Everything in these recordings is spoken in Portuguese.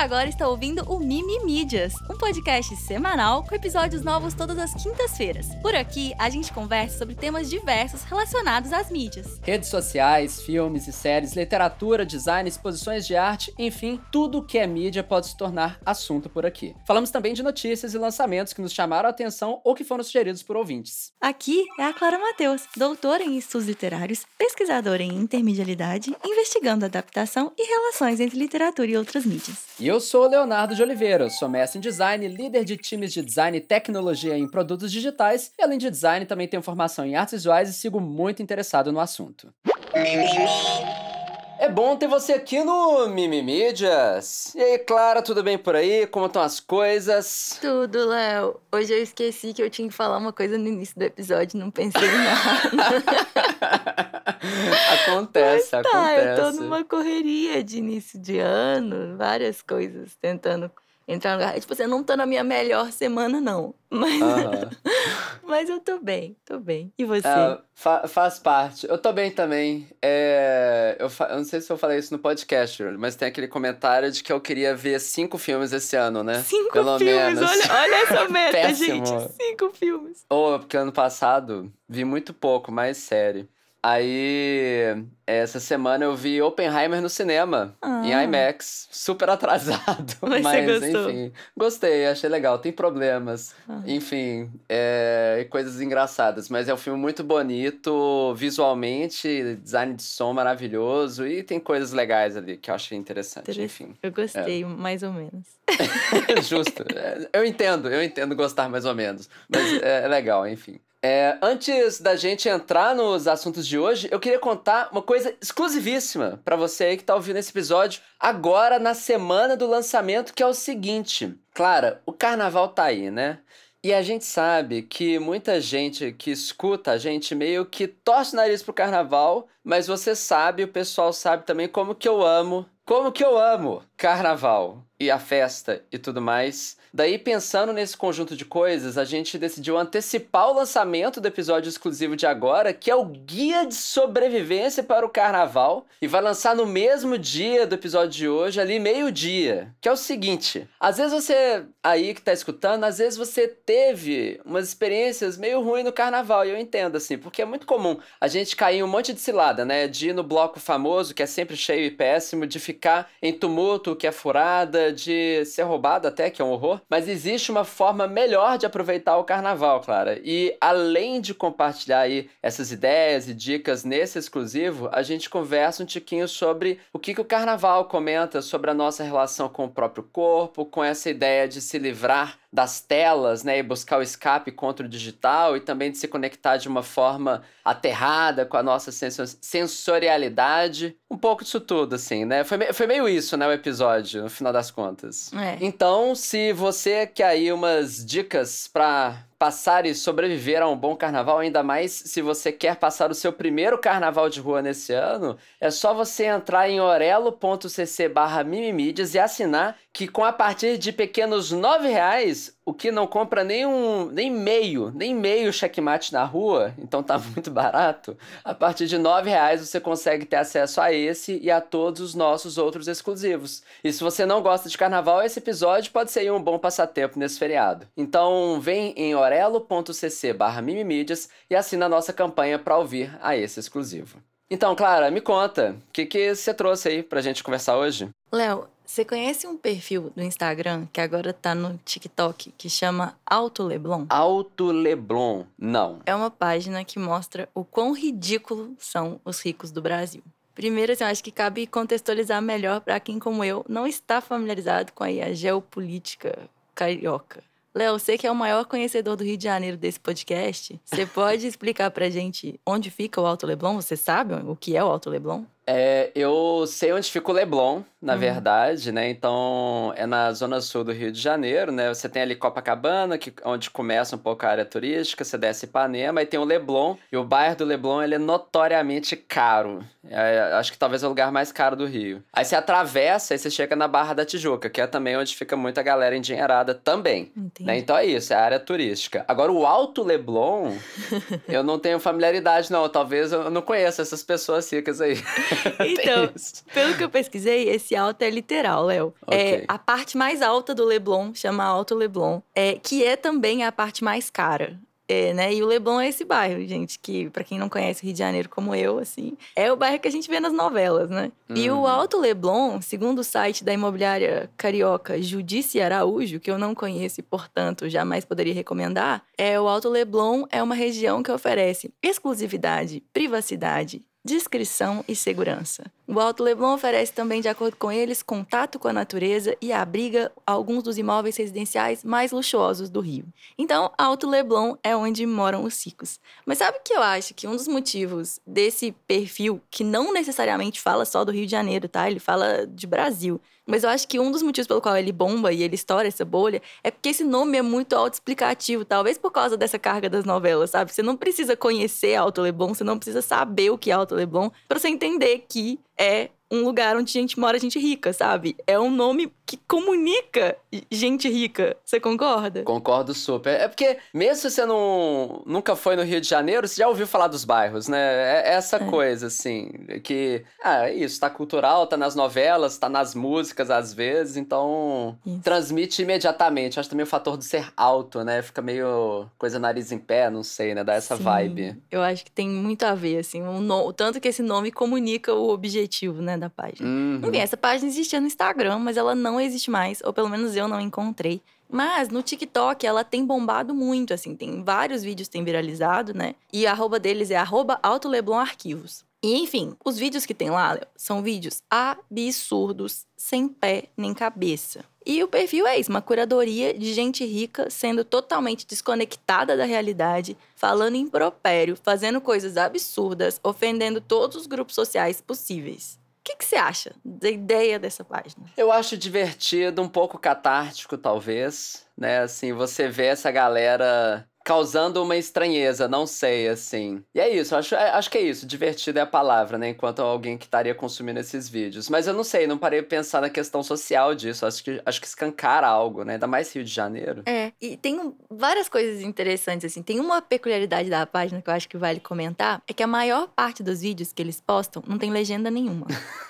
agora está ouvindo o Mimi Mídias, um podcast semanal com episódios novos todas as quintas-feiras. Por aqui, a gente conversa sobre temas diversos relacionados às mídias. Redes sociais, filmes e séries, literatura, design, exposições de arte, enfim, tudo que é mídia pode se tornar assunto por aqui. Falamos também de notícias e lançamentos que nos chamaram a atenção ou que foram sugeridos por ouvintes. Aqui é a Clara Mateus, doutora em estudos literários, pesquisadora em intermedialidade, investigando adaptação e relações entre literatura e outras mídias. E eu sou o Leonardo de Oliveira, sou mestre em design, líder de times de design e tecnologia em produtos digitais, e além de design também tenho formação em artes visuais e sigo muito interessado no assunto. É bom ter você aqui no Mimimídias. E aí, Clara, tudo bem por aí? Como estão as coisas? Tudo, Léo. Hoje eu esqueci que eu tinha que falar uma coisa no início do episódio, não pensei em nada. acontece, Mas tá, acontece. eu tô numa correria de início de ano, várias coisas tentando entrar no lugar. Tipo, assim, eu não tô na minha melhor semana, não. Mas, mas eu tô bem, tô bem. E você? Ah, fa- faz parte. Eu tô bem também. É, eu, fa- eu não sei se eu falei isso no podcast, mas tem aquele comentário de que eu queria ver cinco filmes esse ano, né? Cinco Pelo filmes, menos. olha, olha essa meta, gente. Cinco filmes. Ou porque ano passado vi muito pouco, mais série. Aí, essa semana eu vi Oppenheimer no cinema, em Ah. IMAX, super atrasado. Mas gostou? enfim, gostei, achei legal. Tem problemas, Ah. enfim, é, coisas engraçadas. Mas é um filme muito bonito, visualmente, design de som maravilhoso, e tem coisas legais ali que eu achei interessante, Interessante. enfim. Eu gostei, mais ou menos. Justo. É, Eu entendo, eu entendo gostar mais ou menos. Mas é, é legal, enfim. É, antes da gente entrar nos assuntos de hoje, eu queria contar uma coisa exclusivíssima pra você aí que tá ouvindo esse episódio agora na semana do lançamento, que é o seguinte. Clara, o carnaval tá aí, né? E a gente sabe que muita gente que escuta a gente meio que torce o nariz pro carnaval, mas você sabe, o pessoal sabe também como que eu amo, como que eu amo carnaval e a festa e tudo mais. Daí, pensando nesse conjunto de coisas, a gente decidiu antecipar o lançamento do episódio exclusivo de agora, que é o Guia de Sobrevivência para o Carnaval, e vai lançar no mesmo dia do episódio de hoje, ali meio-dia. Que é o seguinte: às vezes você aí que tá escutando, às vezes você teve umas experiências meio ruins no carnaval, e eu entendo assim, porque é muito comum a gente cair em um monte de cilada, né? De ir no bloco famoso, que é sempre cheio e péssimo, de ficar em tumulto, que é furada, de ser roubado até, que é um horror. Mas existe uma forma melhor de aproveitar o carnaval, Clara. E além de compartilhar aí essas ideias e dicas nesse exclusivo, a gente conversa um tiquinho sobre o que, que o carnaval comenta sobre a nossa relação com o próprio corpo, com essa ideia de se livrar das telas, né, e buscar o escape contra o digital e também de se conectar de uma forma aterrada com a nossa senso- sensorialidade. Um pouco disso tudo, assim, né? Foi, me- foi meio isso, né, o episódio, no final das contas. É. Então, se você quer aí umas dicas pra passar e sobreviver a um bom carnaval, ainda mais se você quer passar o seu primeiro carnaval de rua nesse ano, é só você entrar em orelo.cc barra e assinar que com a partir de pequenos nove reais, o que não compra nem um, nem meio, nem meio checkmate na rua, então tá muito barato, a partir de nove reais você consegue ter acesso a esse e a todos os nossos outros exclusivos. E se você não gosta de carnaval, esse episódio pode ser um bom passatempo nesse feriado. Então vem em orelo.cc barra mimimídias e assina a nossa campanha para ouvir a esse exclusivo. Então, Clara, me conta, o que, que você trouxe aí pra gente conversar hoje? Léo, você conhece um perfil do Instagram que agora tá no TikTok que chama Auto Leblon? Alto Leblon. Não. É uma página que mostra o quão ridículo são os ricos do Brasil. Primeiro, assim, eu acho que cabe contextualizar melhor para quem, como eu, não está familiarizado com a geopolítica carioca. Léo, você que é o maior conhecedor do Rio de Janeiro desse podcast, você pode explicar pra gente onde fica o Alto Leblon? Você sabe o que é o Alto Leblon? É, eu sei onde fica o Leblon, na Uhum. verdade, né? Então, é na zona sul do Rio de Janeiro, né? Você tem ali Copacabana, que, onde começa um pouco a área turística, você desce Ipanema, e tem o Leblon, e o bairro do Leblon, ele é notoriamente caro. É, acho que talvez é o lugar mais caro do Rio. Aí você atravessa e você chega na Barra da Tijuca, que é também onde fica muita galera endinheirada também. Né? Então é isso, é a área turística. Agora, o Alto Leblon, eu não tenho familiaridade, não. Talvez eu não conheça essas pessoas ricas aí. Então, pelo que eu pesquisei, esse alto é literal, Léo. É okay. É a parte mais alta do Leblon, chama Alto Leblon, é, que é também a parte mais cara. É, né? E o Leblon é esse bairro, gente, que para quem não conhece o Rio de Janeiro como eu, assim, é o bairro que a gente vê nas novelas, né? Uhum. E o uhum. Alto Leblon, segundo o site da imobiliária carioca Judice Araújo, que eu não conheço e, portanto, jamais poderia recomendar, é o Alto Leblon é uma região que oferece exclusividade, privacidade, discrição e segurança. O Alto Leblon oferece também, de acordo com eles, contato com a natureza e abriga alguns dos imóveis residenciais mais luxuosos do Rio. Então, Alto Leblon é onde moram os ricos. Mas sabe o que eu acho que um dos motivos desse perfil, que não necessariamente fala só do Rio de Janeiro, tá? Ele fala de Brasil, mas eu acho que um dos motivos pelo qual ele bomba e ele estoura essa bolha é porque esse nome é muito autoexplicativo, talvez por causa dessa carga das novelas, sabe? Você não precisa conhecer Alto Leblon, você não precisa saber o que é Alto Leblon para você entender que é um lugar onde a gente mora gente rica, sabe? É um nome que comunica gente rica. Você concorda? Concordo super. É porque, mesmo se você não, nunca foi no Rio de Janeiro, você já ouviu falar dos bairros, né? É, é essa é. coisa, assim, que, ah, é isso, tá cultural, tá nas novelas, tá nas músicas às vezes, então isso. transmite imediatamente. Acho também o fator do ser alto, né? Fica meio coisa nariz em pé, não sei, né? Dá essa Sim. vibe. Eu acho que tem muito a ver, assim, o, no... tanto que esse nome comunica o objetivo, né, da página. Uhum. Enfim, essa página existia no Instagram, mas ela não existe mais, ou pelo menos eu não encontrei. Mas no TikTok ela tem bombado muito, assim, tem vários vídeos têm viralizado, né? E a arroba deles é arroba Arquivos. E enfim, os vídeos que tem lá são vídeos absurdos, sem pé nem cabeça. E o perfil é isso, uma curadoria de gente rica sendo totalmente desconectada da realidade, falando impropério, fazendo coisas absurdas, ofendendo todos os grupos sociais possíveis. O que, que você acha da ideia dessa página? Eu acho divertido, um pouco catártico, talvez. Né? Assim, você vê essa galera causando uma estranheza, não sei, assim. E é isso, acho, é, acho que é isso, divertido é a palavra, né? Enquanto alguém que estaria consumindo esses vídeos. Mas eu não sei, não parei pensar na questão social disso. Acho que, acho que escancara algo, né? Ainda mais Rio de Janeiro. É, e tem várias coisas interessantes, assim. Tem uma peculiaridade da página que eu acho que vale comentar, é que a maior parte dos vídeos que eles postam não tem legenda nenhuma.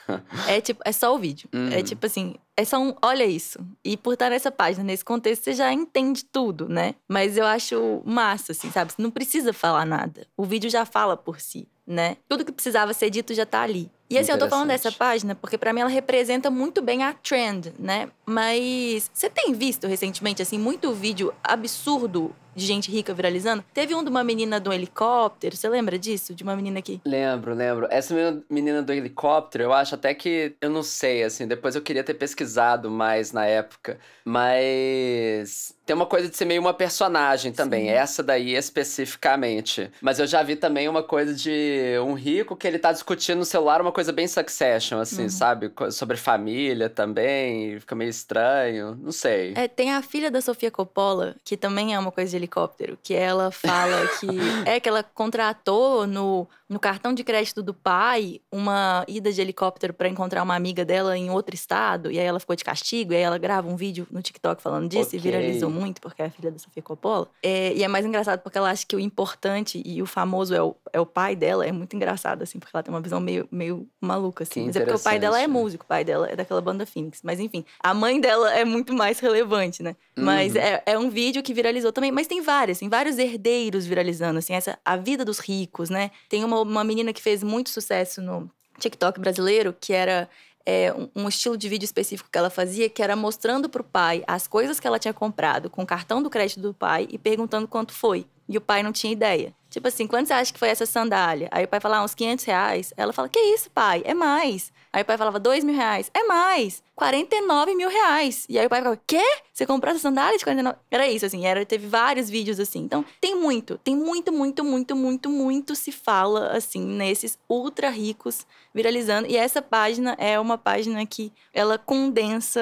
é tipo, é só o vídeo. É. É tipo assim, é só um, olha isso. E por estar nessa página, nesse contexto, você já entende tudo, né? Mas eu acho massa, assim, sabe? Você não precisa falar nada. O vídeo já fala por si, né? Tudo que precisava ser dito já tá ali. E assim, eu tô falando dessa página porque para mim ela representa muito bem a trend, né? Mas você tem visto recentemente, assim, muito vídeo absurdo de gente rica viralizando. Teve um de uma menina do helicóptero, você lembra disso? De uma menina aqui? Lembro, lembro. Essa menina do helicóptero, eu acho até que. Eu não sei, assim, depois eu queria ter pesquisado mais na época. Mas. Tem uma coisa de ser meio uma personagem também, Sim. essa daí especificamente. Mas eu já vi também uma coisa de um rico que ele tá discutindo no celular uma coisa bem succession, assim, uhum. sabe? Sobre família também, fica meio estranho, não sei. É, tem a filha da Sofia Coppola, que também é uma coisa de helicóptero, que ela fala que é que ela contratou no, no cartão de crédito do pai uma ida de helicóptero para encontrar uma amiga dela em outro estado, e aí ela ficou de castigo, e aí ela grava um vídeo no TikTok falando disso okay. e viralizou muito, porque é a filha da Sofia Coppola. É, e é mais engraçado porque ela acha que o importante e o famoso é o, é o pai dela, é muito engraçado, assim, porque ela tem uma visão meio, meio maluca, assim. Mas é porque o pai dela é músico, o pai dela é daquela banda Phoenix. Mas enfim, a mãe dela é muito mais relevante, né? Uhum. Mas é, é um vídeo que viralizou também, mas tem várias, tem vários herdeiros viralizando, assim, essa, a vida dos ricos, né? Tem uma, uma menina que fez muito sucesso no TikTok brasileiro, que era é, um, estilo de vídeo específico que ela fazia, que era mostrando pro pai as coisas que ela tinha comprado com o cartão do crédito do pai e perguntando quanto foi. E o pai não tinha ideia. Tipo assim, quanto você acha que foi essa sandália? Aí o pai falava, ah, uns 500 reais. Ela fala, que isso, pai? É mais. Aí o pai falava, dois mil reais. É mais. 49 mil reais. E aí o pai falava, quê? Você comprou essa sandália de 49? Era isso, assim, era, teve vários vídeos assim. Então, tem muito, tem muito, muito, muito, muito, muito se fala, assim, nesses ultra ricos viralizando. E essa página é uma página que ela condensa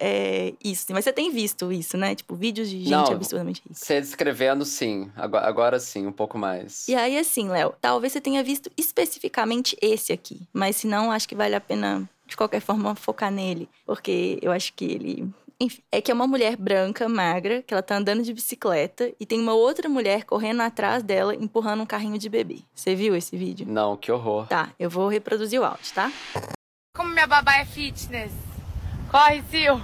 é, isso. Mas você tem visto isso, né? Tipo, vídeos de gente Não, absurdamente rica. Você descrevendo, sim. Agora, agora sim, um pouco mais. E aí, assim, Léo, talvez você tenha visto especificamente esse aqui. Mas se não, acho que vale a pena de qualquer forma, focar nele. Porque eu acho que ele. Enfim, é que é uma mulher branca, magra, que ela tá andando de bicicleta e tem uma outra mulher correndo atrás dela, empurrando um carrinho de bebê. Você viu esse vídeo? Não, que horror. Tá, eu vou reproduzir o áudio, tá? Como minha babá é fitness. Corre, Sil.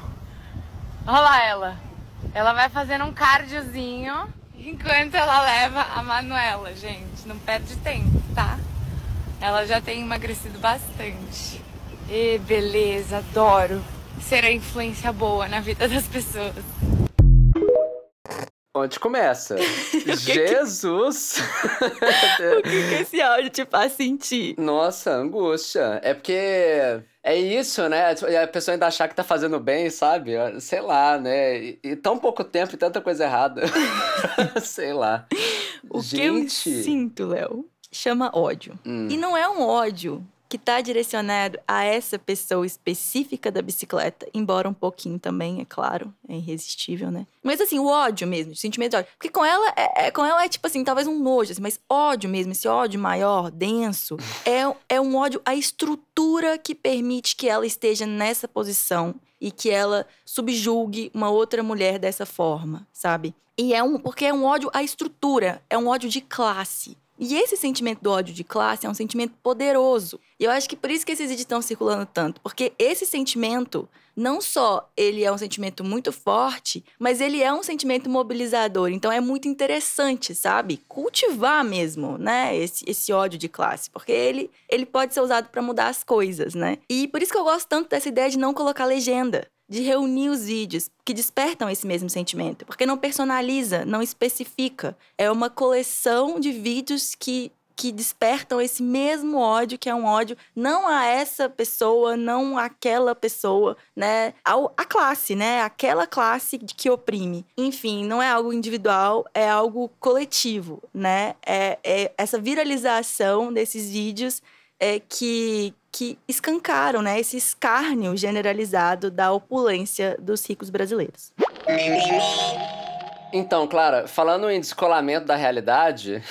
Olha lá ela. Ela vai fazendo um cardiozinho enquanto ela leva a Manuela, gente. Não perde tempo, tá? Ela já tem emagrecido bastante. E beleza, adoro ser a influência boa na vida das pessoas. Onde começa? Jesus! o que, que esse áudio te faz sentir? Nossa, angústia. É porque é isso, né? A pessoa ainda achar que tá fazendo bem, sabe? Sei lá, né? E, e tão pouco tempo e tanta coisa errada. Sei lá. O Gente. que eu sinto, Léo, chama ódio. Hum. E não é um ódio que está direcionado a essa pessoa específica da bicicleta, embora um pouquinho também, é claro, é irresistível, né? Mas assim, o ódio mesmo, o sentimento de ódio. Porque com ela é, é com ela é tipo assim, talvez um nojo, assim, mas ódio mesmo, esse ódio maior, denso, é, é um ódio à estrutura que permite que ela esteja nessa posição e que ela subjulgue uma outra mulher dessa forma, sabe? E é um porque é um ódio à estrutura, é um ódio de classe. E esse sentimento do ódio de classe é um sentimento poderoso. E eu acho que por isso que esses vídeos estão circulando tanto, porque esse sentimento não só ele é um sentimento muito forte, mas ele é um sentimento mobilizador. Então é muito interessante, sabe? Cultivar mesmo, né, esse, esse ódio de classe, porque ele, ele pode ser usado para mudar as coisas, né? E por isso que eu gosto tanto dessa ideia de não colocar legenda de reunir os vídeos que despertam esse mesmo sentimento, porque não personaliza, não especifica. É uma coleção de vídeos que que despertam esse mesmo ódio, que é um ódio não a essa pessoa, não àquela pessoa, né? Ao, a classe, né? Aquela classe que oprime. Enfim, não é algo individual, é algo coletivo, né? É, é essa viralização desses vídeos é, que, que escancaram né, esse escárnio generalizado da opulência dos ricos brasileiros. Então, Clara, falando em descolamento da realidade,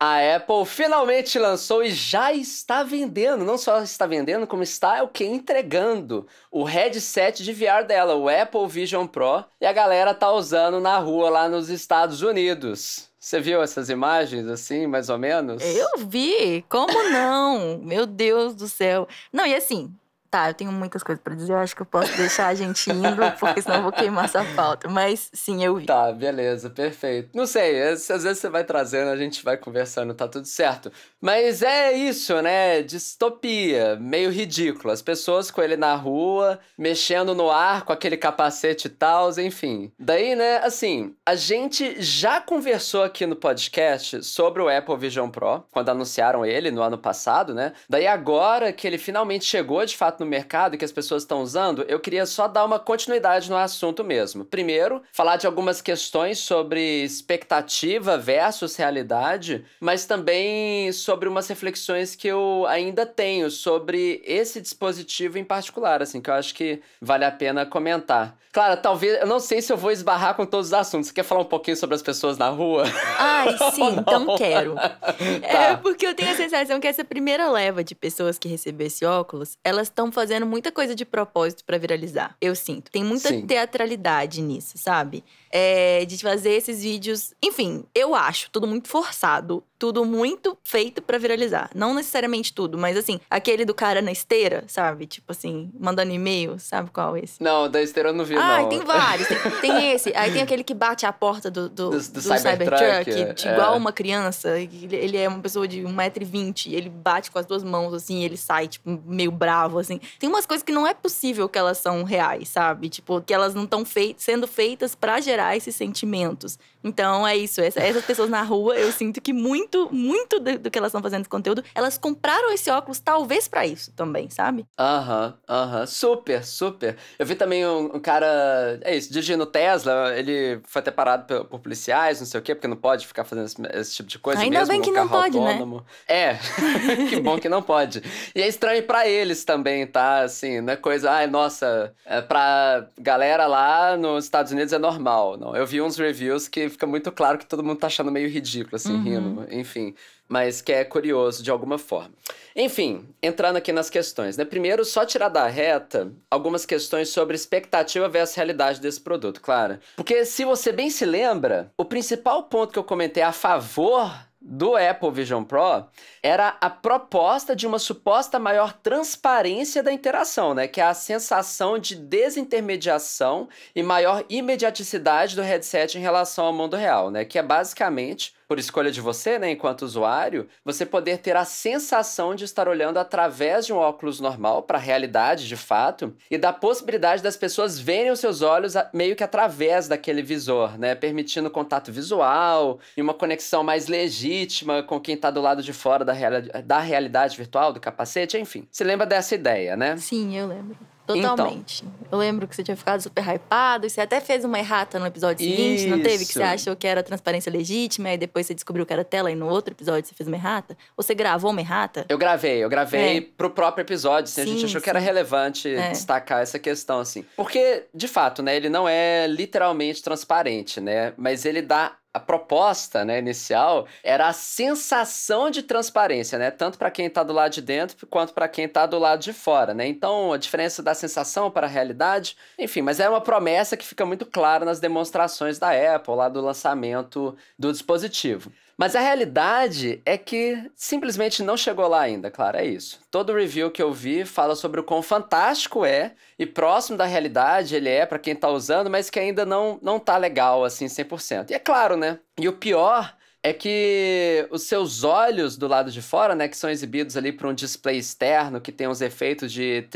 a Apple finalmente lançou e já está vendendo. Não só está vendendo, como está é o que entregando o headset de VR dela, o Apple Vision Pro, e a galera tá usando na rua lá nos Estados Unidos. Você viu essas imagens assim, mais ou menos? Eu vi, como não? Meu Deus do céu. Não, e assim, Tá, eu tenho muitas coisas para dizer. Eu acho que eu posso deixar a gente indo, porque senão eu vou queimar essa pauta. Mas sim, eu vi. Tá, beleza, perfeito. Não sei, às vezes você vai trazendo, a gente vai conversando, tá tudo certo. Mas é isso, né? Distopia, meio ridículo. As pessoas com ele na rua, mexendo no ar com aquele capacete e tal, enfim. Daí, né, assim, a gente já conversou aqui no podcast sobre o Apple Vision Pro, quando anunciaram ele no ano passado, né? Daí agora que ele finalmente chegou de fato no mercado que as pessoas estão usando, eu queria só dar uma continuidade no assunto mesmo. Primeiro, falar de algumas questões sobre expectativa versus realidade, mas também sobre umas reflexões que eu ainda tenho sobre esse dispositivo em particular, assim, que eu acho que vale a pena comentar. Claro, talvez, eu não sei se eu vou esbarrar com todos os assuntos. Você quer falar um pouquinho sobre as pessoas na rua? Ai, sim, então quero. É tá. porque eu tenho a sensação que essa primeira leva de pessoas que recebeu esse óculos, elas estão fazendo muita coisa de propósito para viralizar. Eu sinto. Tem muita Sim. teatralidade nisso, sabe? É, de fazer esses vídeos. Enfim, eu acho tudo muito forçado tudo muito feito para viralizar. Não necessariamente tudo, mas assim, aquele do cara na esteira, sabe? Tipo assim, mandando e-mail, sabe qual é esse? Não, da esteira eu não vi, ah, não. tem vários. Tem, tem, esse. Aí tem aquele que bate a porta do, do, do, do Cybertruck, Cyber é. igual uma criança. Ele, ele, é uma pessoa de 1,20m, ele bate com as duas mãos, assim, ele sai, tipo, meio bravo, assim. Tem umas coisas que não é possível que elas são reais, sabe? Tipo, que elas não estão fei sendo feitas para gerar gerar esses sentimentos. Então é isso. Essa, essas pessoas na rua, eu sinto que muito, muito do, do que elas estão fazendo esse conteúdo, elas compraram esse óculos talvez para isso também, sabe? Aham, aham. Super, super. Eu vi também um, um, cara. É isso, dirigindo Tesla, ele foi até parado por, por, policiais, não sei o quê, porque não pode ficar fazendo esse, esse tipo de coisa. Ainda mesmo bem que não pode, né? autônomo. né? É, que bom que não pode. E é estranho para eles também, tá? Assim, não é coisa, ai, nossa, é pra galera lá nos Estados Unidos é normal. Não, eu vi uns reviews que fica muito claro que todo mundo tá achando meio ridículo, assim, uhum. rindo, enfim. Mas que é curioso de alguma forma. Enfim, entrando aqui nas questões, né? Primeiro, só tirar da reta algumas questões sobre expectativa versus realidade desse produto, claro. Porque se você bem se lembra, o principal ponto que eu comentei a favor do Apple Vision Pro era a proposta de uma suposta maior transparência da interação, né? Que é a sensação de desintermediação e maior imediaticidade do headset em relação ao mundo real, né? Que é basicamente por escolha de você, né, enquanto usuário, você poder ter a sensação de estar olhando através de um óculos normal para a realidade de fato e da possibilidade das pessoas verem os seus olhos meio que através daquele visor, né, permitindo contato visual e uma conexão mais legítima com quem está do lado de fora da, reali da realidade virtual, do capacete, enfim. Você lembra dessa ideia, né? Sim, eu lembro. Totalmente. Então, eu lembro que você tinha ficado super hypado. E você até fez uma errata no episódio seguinte, isso. não teve? Que você achou que era transparência legítima e depois você descobriu que era tela e no outro episódio você fez uma errata? Ou você gravou uma errata? Eu gravei, eu gravei é. pro próprio episódio. Assim, sim, a gente achou sim. que era relevante é. destacar essa questão, assim. Porque, de fato, né, ele não é literalmente transparente, né? Mas ele dá a proposta né, inicial era a sensação de transparência, né? Tanto para quem está do lado de dentro quanto para quem está do lado de fora, né? Então, a diferença da sensação para a realidade, enfim, mas é uma promessa que fica muito clara nas demonstrações da Apple lá do lançamento do dispositivo. Mas a realidade é que simplesmente não chegou lá ainda, claro, é isso. Todo review que eu vi fala sobre o quão fantástico é e próximo da realidade ele é para quem tá usando, mas que ainda não não tá legal assim 100%. E é claro, né? E o pior é que os seus olhos do lado de fora, né, que são exibidos ali por um display externo que tem uns efeitos de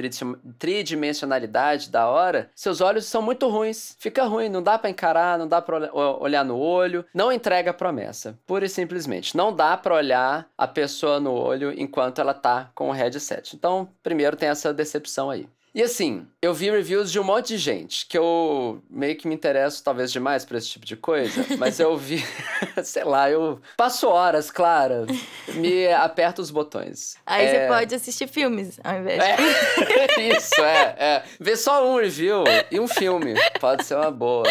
tridimensionalidade da hora, seus olhos são muito ruins. Fica ruim, não dá para encarar, não dá para olhar no olho, não entrega a promessa, pura e simplesmente. Não dá para olhar a pessoa no olho enquanto ela tá com o headset. Então, primeiro tem essa decepção aí. E assim, eu vi reviews de um monte de gente, que eu meio que me interesso talvez demais por esse tipo de coisa, mas eu vi, sei lá, eu passo horas, claro, me aperto os botões. Aí é... você pode assistir filmes ao invés de... É, isso, é, é. Ver só um review e um filme, pode ser uma boa.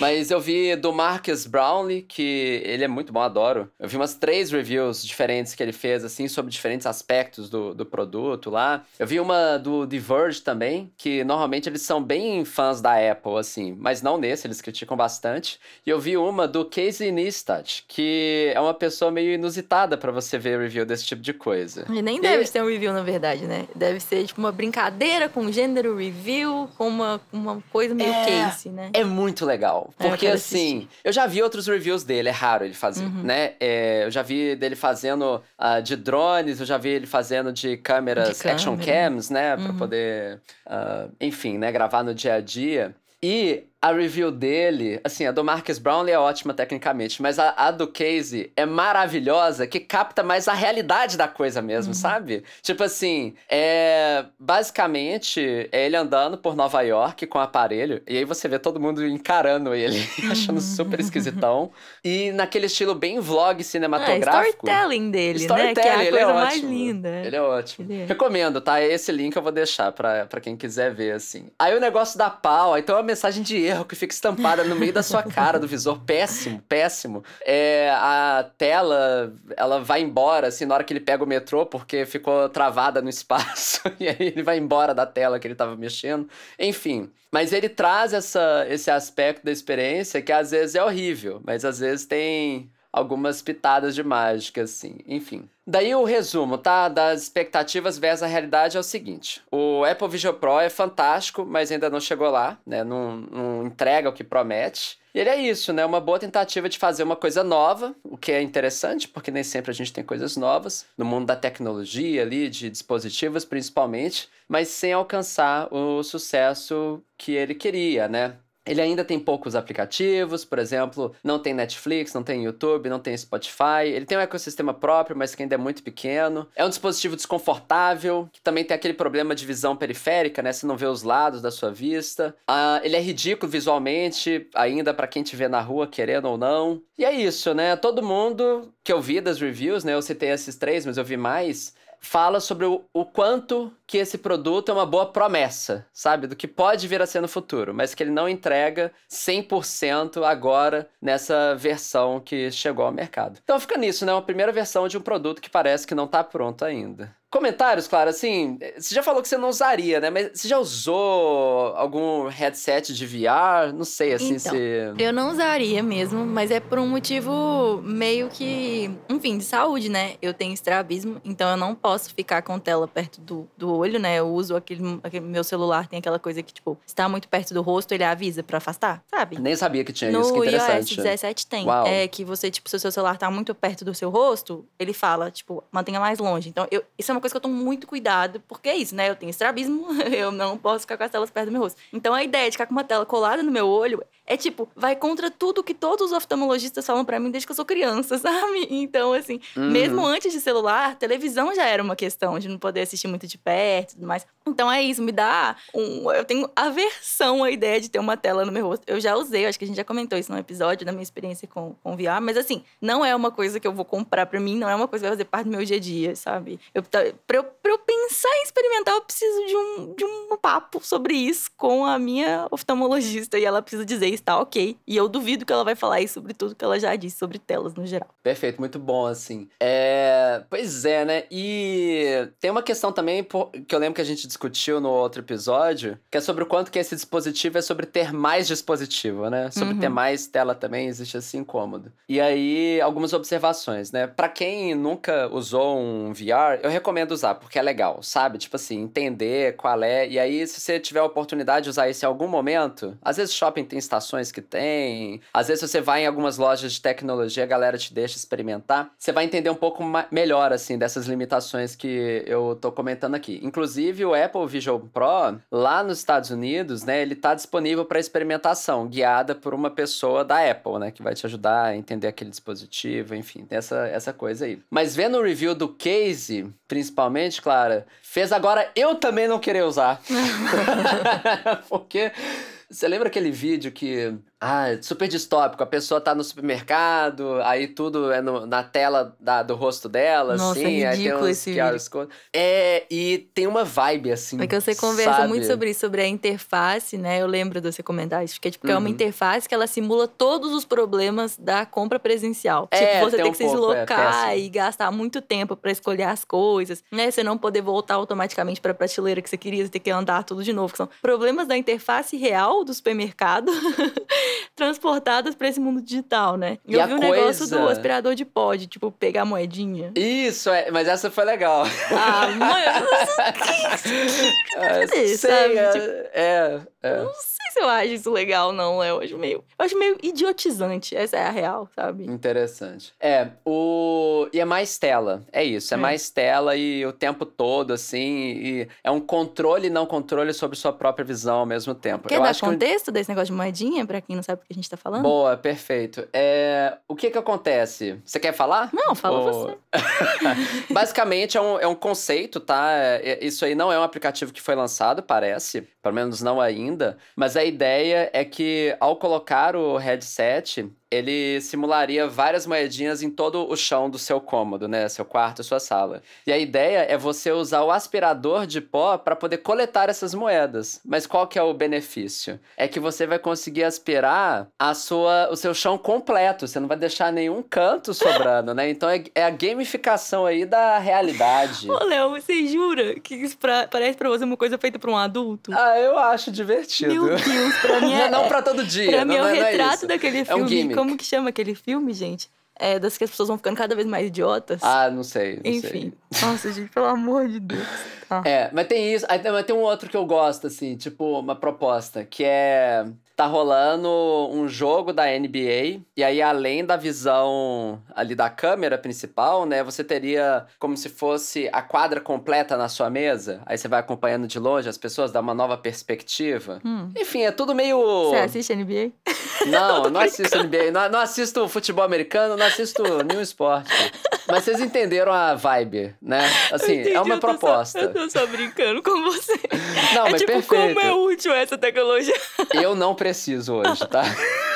Mas eu vi do Marcus Brownlee, que ele é muito bom, adoro. Eu vi umas três reviews diferentes que ele fez, assim, sobre diferentes aspectos do, do produto lá. Eu vi uma do The Verge também, que normalmente eles são bem fãs da Apple, assim, mas não nesse, eles criticam bastante. E eu vi uma do Casey Neistat, que é uma pessoa meio inusitada para você ver review desse tipo de coisa. E nem e... deve ser um review, na verdade, né? Deve ser tipo uma brincadeira com gênero review, com uma, uma coisa meio é... né? É muito legal. É, porque, eu assim, assistir. eu já vi outros reviews dele, é raro ele fazer, uhum. né? É, eu já vi dele fazendo uh, de drones, eu já vi ele fazendo de câmeras de action cams, né? Pra uhum. poder uh, enfim, né, gravar no dia a dia. E a review dele, assim, a do Marcus Brownlee é ótima tecnicamente, mas a, a, do Casey é maravilhosa, que capta mais a realidade da coisa mesmo, uhum. sabe? Tipo assim, é basicamente é ele andando por Nova York com o aparelho, e aí você vê todo mundo encarando ele, achando super esquisitão. E naquele estilo bem vlog cinematográfico. É, storytelling dele, storytelling, né? Que é a coisa é mais linda. Ele é ótimo. Ele é. Recomendo, tá? Esse link eu vou deixar pra, pra quem quiser ver, assim. Aí o negócio da pau, aí tem uma mensagem de erro que fica estampada no meio da sua cara do visor. Péssimo, péssimo. É, a tela, ela vai embora, assim, na hora que ele pega o metrô, porque ficou travada no espaço. e aí ele vai embora da tela que ele tava mexendo. Enfim. Mas ele traz essa, esse aspecto da experiência que às vezes é horrível, mas às vezes tem algumas pitadas de mágica, assim. Enfim. Daí o resumo, tá? Das expectativas versus a realidade é o seguinte: o Apple Vision Pro é fantástico, mas ainda não chegou lá, né? Não, não entrega o que promete. E ele é isso, né? Uma boa tentativa de fazer uma coisa nova, o que é interessante, porque nem sempre a gente tem coisas novas, no mundo da tecnologia ali, de dispositivos principalmente, mas sem alcançar o sucesso que ele queria, né? Ele ainda tem poucos aplicativos, por exemplo, não tem Netflix, não tem YouTube, não tem Spotify. Ele tem um ecossistema próprio, mas que ainda é muito pequeno. É um dispositivo desconfortável, que também tem aquele problema de visão periférica, né? Você não vê os lados da sua vista. Ah, ele é ridículo visualmente, ainda para quem te vê na rua, querendo ou não. E é isso, né? Todo mundo que eu vi das reviews, né? Eu citei esses três, mas eu vi mais fala sobre o, o, quanto que esse produto é uma boa promessa, sabe? Do que pode vir a ser no futuro, mas que ele não entrega 100% agora nessa versão que chegou ao mercado. Então fica nisso, né? Uma primeira versão de um produto que parece que não está pronto ainda. Comentários, claro, assim, você já falou que você não usaria, né? Mas você já usou algum headset de VR? Não sei, assim, então, se. Eu não usaria mesmo, mas é por um motivo meio que, enfim, de saúde, né? Eu tenho estrabismo, então eu não posso ficar com tela perto do, do olho, né? Eu uso aquele, aquele. Meu celular tem aquela coisa que, tipo, está muito perto do rosto, ele avisa para afastar, sabe? Nem sabia que tinha no isso, que interessante. iOS 17 tem. Uau. É que você, tipo, se o seu celular tá muito perto do seu rosto, ele fala, tipo, mantenha mais longe. Então, eu, isso é uma coisa que eu tomo muito cuidado, porque é isso, né? Eu tenho estrabismo, eu não posso ficar com as telas perto do meu rosto. Então, a ideia de ficar com uma tela colada no meu olho é, tipo, vai contra tudo que todos os oftalmologistas falam para mim desde que eu sou criança, sabe? Então, assim, Uhum. mesmo antes de celular, televisão já era uma questão de não poder assistir muito de perto e tudo mais. Então, é isso, me dá um... Eu tenho aversão à ideia de ter uma tela no meu rosto. Eu já usei, acho que a gente já comentou isso num episódio da minha experiência com, com VR, mas assim, não é uma coisa que eu vou comprar pra mim, não é uma coisa que vai fazer parte do meu dia a dia, sabe? Eu, pra, eu, pra eu pensar em experimentar, eu preciso de um, de um papo sobre isso com a minha oftalmologista e ela precisa dizer está ok. E eu duvido que ela vai falar isso sobre tudo que ela já disse sobre telas no geral. Perfeito, muito bom, assim. É... Pois é, né? E tem uma questão também que eu lembro que a gente discutiu no outro episódio, que é sobre o quanto que esse dispositivo é sobre ter mais dispositivo, né? Sobre Uhum. ter mais tela também, existe esse incômodo. E aí, algumas observações, né? Pra quem nunca usou um VR, eu recomendo usar, porque é legal, sabe? Tipo assim, entender qual é. E aí, se você tiver a oportunidade de usar isso em algum momento, às vezes shopping tem estações que tem, às vezes você vai em algumas lojas de tecnologia, a galera te deixa experimentar, você vai entender um pouco melhor, assim, dessas limitações que eu tô comentando aqui. Inclusive, o Apple Vision Pro, lá nos Estados Unidos, né, ele tá disponível para experimentação, guiada por uma pessoa da Apple, né, que vai te ajudar a entender aquele dispositivo, enfim, essa, essa coisa aí. Mas vendo o review do case, principalmente, Clara, fez agora eu também não querer usar. Porque você lembra aquele vídeo que. Ah, super distópico. A pessoa tá no supermercado, aí tudo é no- na tela da- do rosto dela, Nossa, assim. é aí tem ridículo esse vídeo. É, e tem uma vibe assim. Porque você conversa sabe? muito sobre isso, sobre a interface, né? Eu lembro de você comentar isso. Porque tipo, é uma Uhum. interface que ela simula todos os problemas da compra presencial. É, tipo, você tem tem um que se pouco, é, deslocar péssimo. e gastar muito tempo pra escolher as coisas, né? Você não poder voltar automaticamente pra prateleira que você queria, você ter que andar tudo de novo. Que são problemas da interface real do supermercado transportadas pra esse mundo digital, né? E eu a vi um negócio coisa- do aspirador de pó, de tipo, pegar a moedinha. Isso, é, mas essa foi legal. Ah, mãe, É, Sei, sei, sabe? é, Tipo, é, é. Não sei se eu acho isso legal, não. Eu acho meio. Eu acho meio idiotizante. Essa é a real, sabe? Interessante. É, o. E é mais tela. É isso, é, É. mais tela e o tempo todo, assim. E é um controle e não controle sobre sua própria visão ao mesmo tempo. Quer Eu dar acho que contexto desse negócio de moedinha, pra quem não sabe o que a gente tá falando? Boa, perfeito. É, o que que acontece? Você quer falar? Não, fala Ou- você. Basicamente é um, é um conceito, tá? É- Isso aí não é um aplicativo que foi lançado, parece. Pelo menos não ainda. Mas a ideia é que ao colocar o headset, ele simularia várias moedinhas em todo o chão do seu cômodo, né? Seu quarto, sua sala. E a ideia é você usar o aspirador de pó para poder coletar essas moedas. Mas qual que é o benefício? É que você vai conseguir aspirar a sua, o seu chão completo. Você não vai deixar nenhum canto sobrando, né? Então é, é a gamificação aí da realidade. Ô, Léo, você jura que isso pra- parece pra você uma coisa feita pra um adulto? Ah, eu acho divertido. Meu Deus, pra mim é. não, não pra todo dia. pra mim é o é retrato isso. daquele É um filme. Como que chama aquele filme, gente? É das que as pessoas vão ficando cada vez mais idiotas. Ah, não sei. Não Enfim. Sei. Nossa, gente, pelo amor de Deus. Tá. É, mas tem isso. aí Mas tem um outro que eu gosto, assim, tipo, uma proposta, que é. tá rolando um jogo da NBA, e aí além da visão ali da câmera principal, né, você teria como se fosse a quadra completa na sua mesa, aí você vai acompanhando de longe as pessoas, dá uma nova perspectiva. Hum. Enfim, é tudo meio... Você assiste NBA? Não, não assisto NBA, não, não assisto futebol americano, não assisto nenhum esporte. Mas vocês entenderam a vibe, né? Assim, Entendi, é uma tô só- proposta. eu tô só brincando com você. Não, é mas tipo, perfeito. como é útil essa tecnologia? Eu não preciso hoje, tá?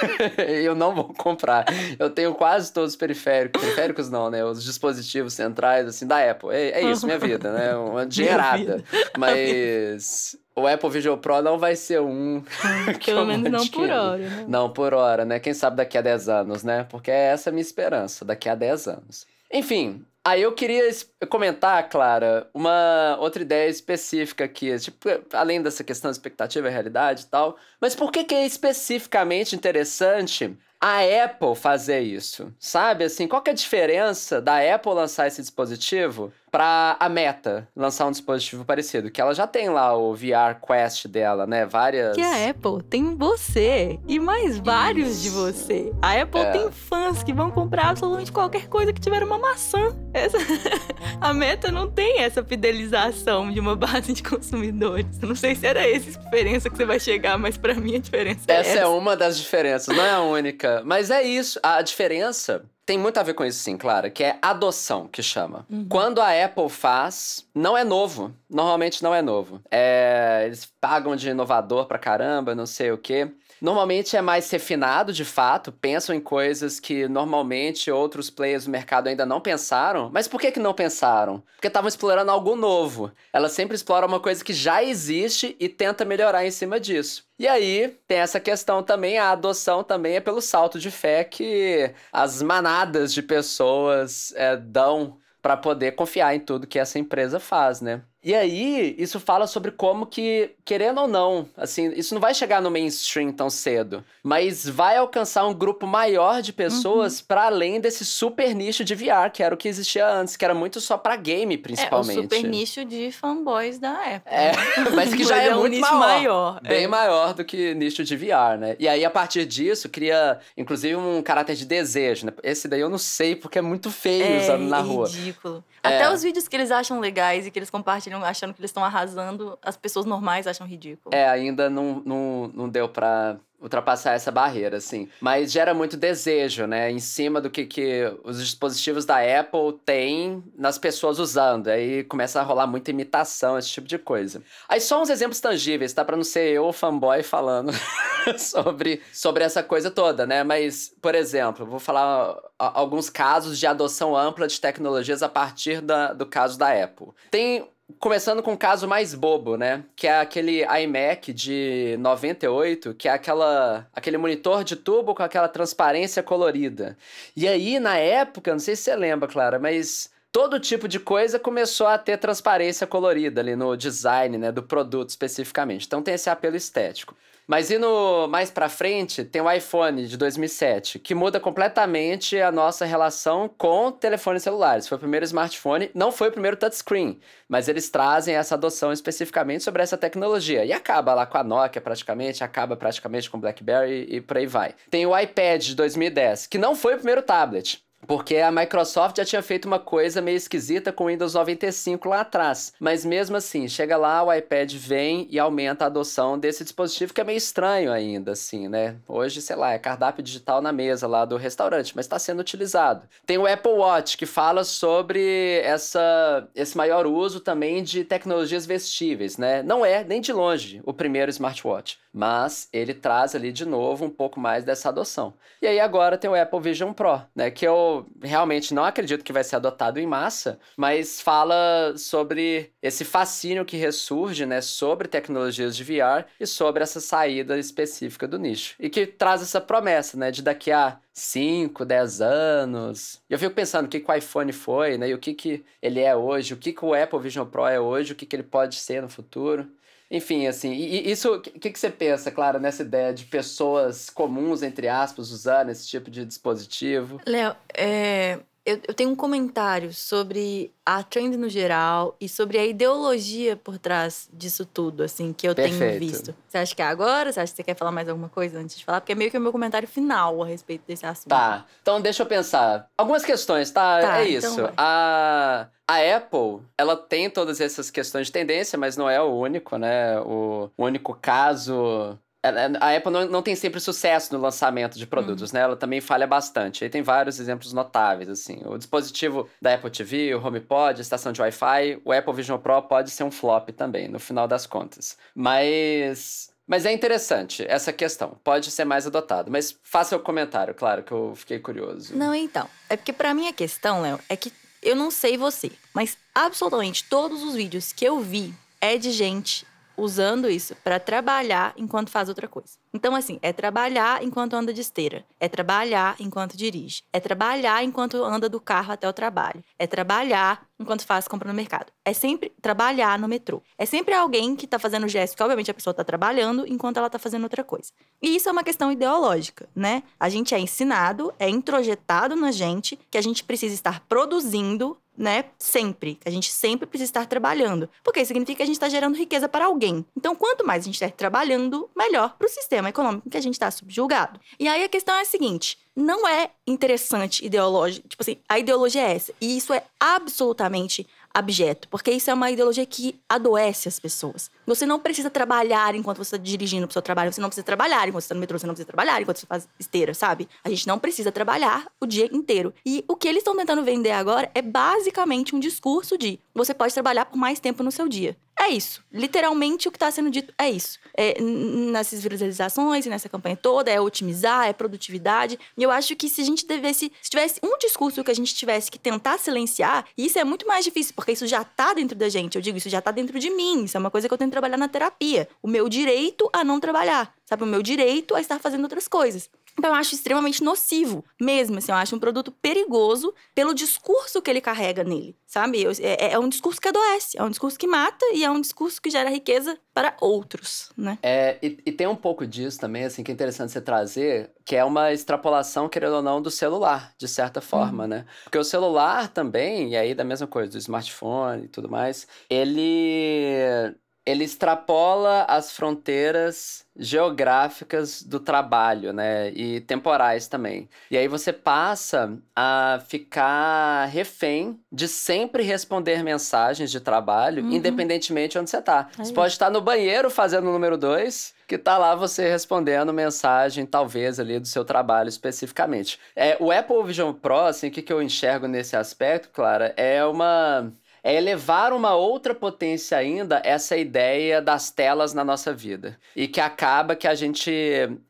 eu não vou comprar. Eu tenho quase todos os periféricos. Periféricos não, né? Os dispositivos centrais, assim, da Apple. É, é isso, minha vida, né? Uma dinheirada. Mas o Apple Vision Pro não vai ser um. que Pelo menos não por hora, né? Não por hora, né? Quem sabe daqui a 10 anos, né? Porque é essa a minha esperança, daqui a 10 anos. Enfim, aí eu queria comentar, Clara, uma outra ideia específica aqui. Tipo, além dessa questão de expectativa e realidade e tal. Mas por que, que é especificamente interessante a Apple fazer isso? Sabe, assim, qual que é a diferença da Apple lançar esse dispositivo para a Meta lançar um dispositivo parecido? Que ela já tem lá o VR Quest dela, né? Várias... Que a Apple tem você e mais vários de Isso. você. A Apple É. tem fãs que vão comprar absolutamente qualquer coisa que tiver uma maçã. Essa- A Meta não tem essa fidelização de uma base de consumidores. Não sei se era essa a diferença que você vai chegar, mas pra mim a diferença é Essa essa. é uma das diferenças, não é a única. Mas é isso. A diferença tem muito a ver com isso, sim, Clara, que é adoção, que chama. Uhum. Quando a Apple faz, não é novo. Normalmente não é novo. É, eles pagam de inovador pra caramba, não sei o quê. Normalmente é mais refinado, de fato, pensam em coisas que normalmente outros players do mercado ainda não pensaram. Mas por que, que não pensaram? Porque estavam explorando algo novo. Ela sempre explora uma coisa que já existe e tenta melhorar em cima disso. E aí tem essa questão também, a adoção também é pelo salto de fé que as manadas de pessoas é, dão para poder confiar em tudo que essa empresa faz, né? E aí, isso fala sobre como que, querendo ou não, assim, isso não vai chegar no mainstream tão cedo, mas vai alcançar um grupo maior de pessoas para além desse super nicho de VR, que era o que existia antes, que era muito só para game, É, o principalmente. super nicho de fanboys da Apple. É, mas que já Mas é, um muito nicho maior. maior. Bem é. maior do que nicho de VR, né? E aí, a partir disso, cria, inclusive, um caráter de desejo, né? Esse daí eu não sei, porque é muito feio É usando na rua. ridículo. É. Até os vídeos que eles acham legais e que eles compartilham achando que eles estão arrasando, as pessoas normais acham ridículo. É, ainda não, não, não deu pra ultrapassar essa barreira, assim. Mas gera muito desejo, né? Em cima do que, que os dispositivos da Apple têm nas pessoas usando. Aí começa a rolar muita imitação, esse tipo de coisa. Aí só uns exemplos tangíveis, tá? Pra não ser eu, o fanboy, falando sobre, sobre essa coisa toda, né? Mas, por exemplo, vou falar alguns casos de adoção ampla de tecnologias a partir da, do caso da Apple. Tem Começando com o caso mais bobo, né? Que é aquele iMac de 98, que é aquela, aquele monitor de tubo com aquela transparência colorida. E aí, na época, não sei se você lembra, Clara, mas todo tipo de coisa começou a ter transparência colorida ali no design, né? Do produto especificamente. Então tem esse apelo estético. Mas indo mais pra frente, tem o iPhone de 2007, que muda completamente a nossa relação com telefones celulares. Foi o primeiro smartphone, não foi o primeiro touchscreen, mas eles trazem essa adoção especificamente sobre essa tecnologia. E acaba lá com a Nokia praticamente, acaba praticamente com o BlackBerry e por aí vai. Tem o iPad de 2010, que não foi o primeiro tablet. Porque a Microsoft já tinha feito uma coisa meio esquisita com o Windows 95 lá atrás. Mas mesmo assim, chega lá, o iPad vem e aumenta a adoção desse dispositivo, que é meio estranho ainda, assim, né? Hoje, sei lá, é cardápio digital na mesa lá do restaurante, mas está sendo utilizado. Tem o Apple Watch, que fala sobre essa, esse maior uso também de tecnologias vestíveis, né? Não é, nem de longe, o primeiro smartwatch. Mas ele traz ali de novo um pouco mais dessa adoção. E aí agora tem o Apple Vision Pro, né? Que eu realmente não acredito que vai ser adotado em massa, mas fala sobre esse fascínio que ressurge, né? Sobre tecnologias de VR e sobre essa saída específica do nicho. E que traz essa promessa, né? De daqui a 5, 10 anos. E eu fico pensando o que, que o iPhone foi, né? E o que, que ele é hoje, o que, que o Apple Vision Pro é hoje, o que, que ele pode ser no futuro. Enfim, assim, e, isso, o que, que você pensa, Clara, nessa ideia de pessoas comuns, entre aspas, usando esse tipo de dispositivo? Léo, é, Eu, eu, tenho um comentário sobre a trend no geral e sobre a ideologia por trás disso tudo, assim, que eu Perfeito. tenho visto. Você acha que é agora? Você acha que você quer falar mais alguma coisa antes de falar? Porque é meio que o meu comentário final a respeito desse assunto. Tá, então deixa eu pensar. Algumas questões, tá? Tá, é então isso. vai. a, a Apple, ela tem todas essas questões de tendência, mas não é o único, né? O único caso a Apple não, não tem sempre sucesso no lançamento de produtos, uhum. né? Ela também falha bastante. Aí tem vários exemplos notáveis, assim. O dispositivo da Apple TV, o HomePod, a estação de Wi-Fi, o Apple Vision Pro pode ser um flop também, no final das contas. Mas... Mas é interessante essa questão. Pode ser mais adotado. Mas faça o comentário, claro, que eu fiquei curioso. Não, então. É porque para mim a questão, Léo, é que eu não sei você, mas absolutamente todos os vídeos que eu vi é de gente usando isso para trabalhar enquanto faz outra coisa. Então, assim, é trabalhar enquanto anda de esteira, é trabalhar enquanto dirige, é trabalhar enquanto anda do carro até o trabalho, é trabalhar enquanto faz compra no mercado. É sempre trabalhar no metrô. É sempre alguém que está fazendo gesto que, obviamente, a pessoa está trabalhando enquanto ela está fazendo outra coisa. E isso é uma questão ideológica, né? A gente é ensinado, é introjetado na gente que a gente precisa estar produzindo né? Sempre. A gente sempre precisa estar trabalhando. Porque significa que a gente está gerando riqueza para alguém. Então, quanto mais a gente estiver trabalhando, melhor para o sistema econômico que a gente está subjugado. E aí a questão é a seguinte: não é interessante ideologia. Tipo assim, a ideologia é essa. E isso é absolutamente abjeto, porque isso é uma ideologia que adoece as pessoas. Você não precisa trabalhar enquanto você está dirigindo para o seu trabalho, você não precisa trabalhar enquanto você está no metrô, você não precisa trabalhar enquanto você faz esteira, sabe? A gente não precisa trabalhar o dia inteiro. E o que eles estão tentando vender agora é basicamente um discurso de você pode trabalhar por mais tempo no seu dia. É isso. Literalmente o que está sendo dito é isso. É, nessas e nessa campanha toda, é otimizar, é produtividade. E eu acho que se a gente devesse, se tivesse um discurso que a gente tivesse que tentar silenciar, isso é muito mais difícil, porque isso já está dentro da gente. Eu digo, isso já está dentro de mim. Isso é uma coisa que eu tenho que trabalhar na terapia. O meu direito a não trabalhar. Sabe, o meu direito a estar fazendo outras coisas. Então, eu acho extremamente nocivo, mesmo, assim, eu acho um produto perigoso pelo discurso que ele carrega nele, sabe? É, é, um discurso que adoece, é um discurso que mata e é um discurso que gera riqueza para outros, né? É, e, e tem um pouco disso também, assim, que é interessante você trazer, que é uma extrapolação, querendo ou não, do celular, de certa forma, uhum. né? Porque o celular também, e aí da mesma coisa, do smartphone e tudo mais, ele ele extrapola as fronteiras geográficas do trabalho, né? E temporais também. E aí você passa a ficar refém de sempre responder mensagens de trabalho, uhum. independentemente de onde você tá. Aí. Você pode estar no banheiro fazendo o número dois, que tá lá você respondendo mensagem, talvez, ali do seu trabalho especificamente. É, o Apple Vision Pro, assim, o que, que eu enxergo nesse aspecto, Clara, é uma é elevar uma outra potência ainda essa ideia das telas na nossa vida. E que acaba que a gente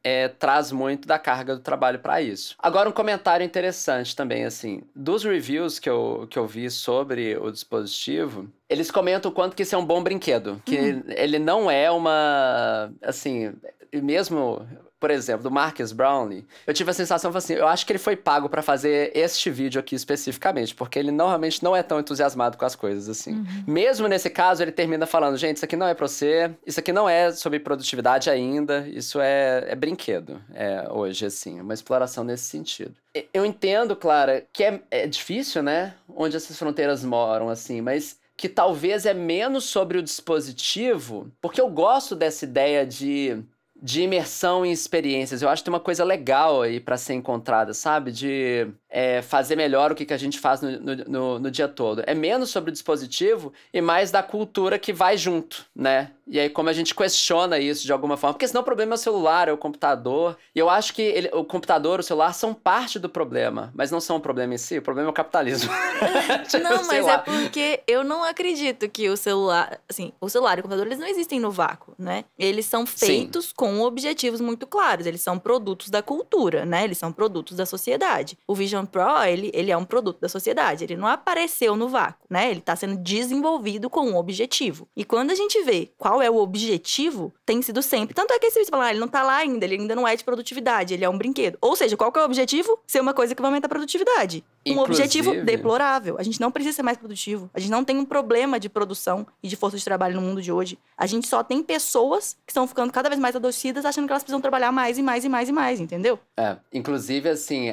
é, traz muito da carga do trabalho para isso. Agora, um comentário interessante também, assim, dos reviews que eu, que eu vi sobre o dispositivo, eles comentam o quanto que isso é um bom brinquedo. Que uhum. ele não é uma. Assim, mesmo por exemplo, do Marcus Brownlee, eu tive a sensação assim, eu acho que ele foi pago para fazer este vídeo aqui especificamente, porque ele normalmente não é tão entusiasmado com as coisas assim. Uhum. Mesmo nesse caso, ele termina falando, gente, isso aqui não é para você, isso aqui não é sobre produtividade ainda, isso é, é brinquedo, é, hoje, assim, uma exploração nesse sentido. Eu entendo, Clara, que é, é difícil, né, onde essas fronteiras moram, assim, mas que talvez é menos sobre o dispositivo, porque eu gosto dessa ideia de de imersão em experiências. Eu acho que tem uma coisa legal aí para ser encontrada, sabe? De é, fazer melhor o que, que a gente faz no, no, no, dia todo. É menos sobre o dispositivo e mais da cultura que vai junto, né? E aí, como a gente questiona isso de alguma forma. Porque senão o problema é o celular, é o computador. E eu acho que ele, o computador, o celular são parte do problema, mas não são o problema em si. O problema é o capitalismo. não, mas é porque eu não acredito que o celular. Assim, o celular e o computador, eles não existem no vácuo, né? Eles são feitos Sim. com objetivos muito claros. Eles são produtos da cultura, né? Eles são produtos da sociedade. O Vision Pro, ele, ele é um produto da sociedade. Ele não apareceu no vácuo, né? Ele está sendo desenvolvido com um objetivo. E quando a gente vê qual é o objetivo, tem sido sempre. Tanto é que esse fala, ah, ele não tá lá ainda, ele ainda não é de produtividade, ele é um brinquedo. Ou seja, qual que é o objetivo? Ser uma coisa que vai aumentar a produtividade. Um Inclusive... objetivo deplorável. A gente não precisa ser mais produtivo. A gente não tem um problema de produção e de força de trabalho no mundo de hoje. A gente só tem pessoas que estão ficando cada vez mais adoecidas, achando que elas precisam trabalhar mais e mais e mais e mais, entendeu? É, inclusive, assim,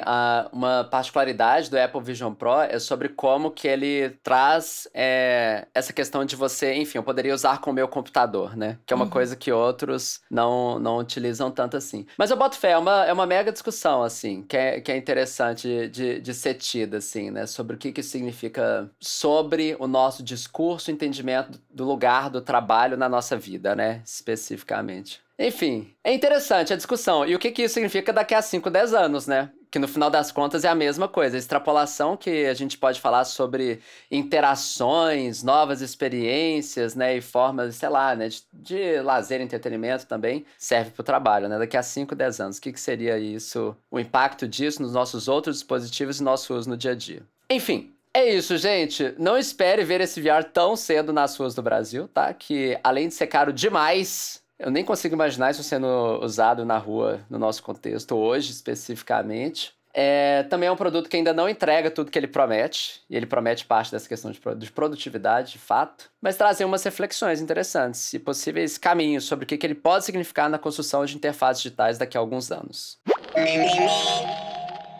uma particularidade do Apple Vision Pro é sobre como que ele traz é, essa questão de você, enfim, eu poderia usar com o meu computador, né? Que é uma uhum. coisa que outros não, não utilizam tanto assim. Mas eu boto fé, é uma, é uma mega discussão, assim, que é, que é interessante de, de ser tida, assim, né? Sobre o que, que significa sobre o nosso discurso, entendimento do lugar do trabalho na nossa vida, né? Especificamente. Enfim, é interessante a discussão. E o que, que isso significa daqui a 5, 10 anos, né? Que no final das contas é a mesma coisa. A extrapolação que a gente pode falar sobre interações, novas experiências, né? E formas, sei lá, né? De, de lazer entretenimento também serve para o trabalho, né? Daqui a 5, 10 anos. O que, que seria isso? O impacto disso nos nossos outros dispositivos e nosso uso no dia a dia. Enfim, é isso, gente. Não espere ver esse VR tão cedo nas ruas do Brasil, tá? Que além de ser caro demais, eu nem consigo imaginar isso sendo usado na rua, no nosso contexto, hoje especificamente. É, também é um produto que ainda não entrega tudo que ele promete, e ele promete parte dessa questão de produtividade, de fato, mas trazer umas reflexões interessantes e possíveis caminhos sobre o que ele pode significar na construção de interfaces digitais daqui a alguns anos.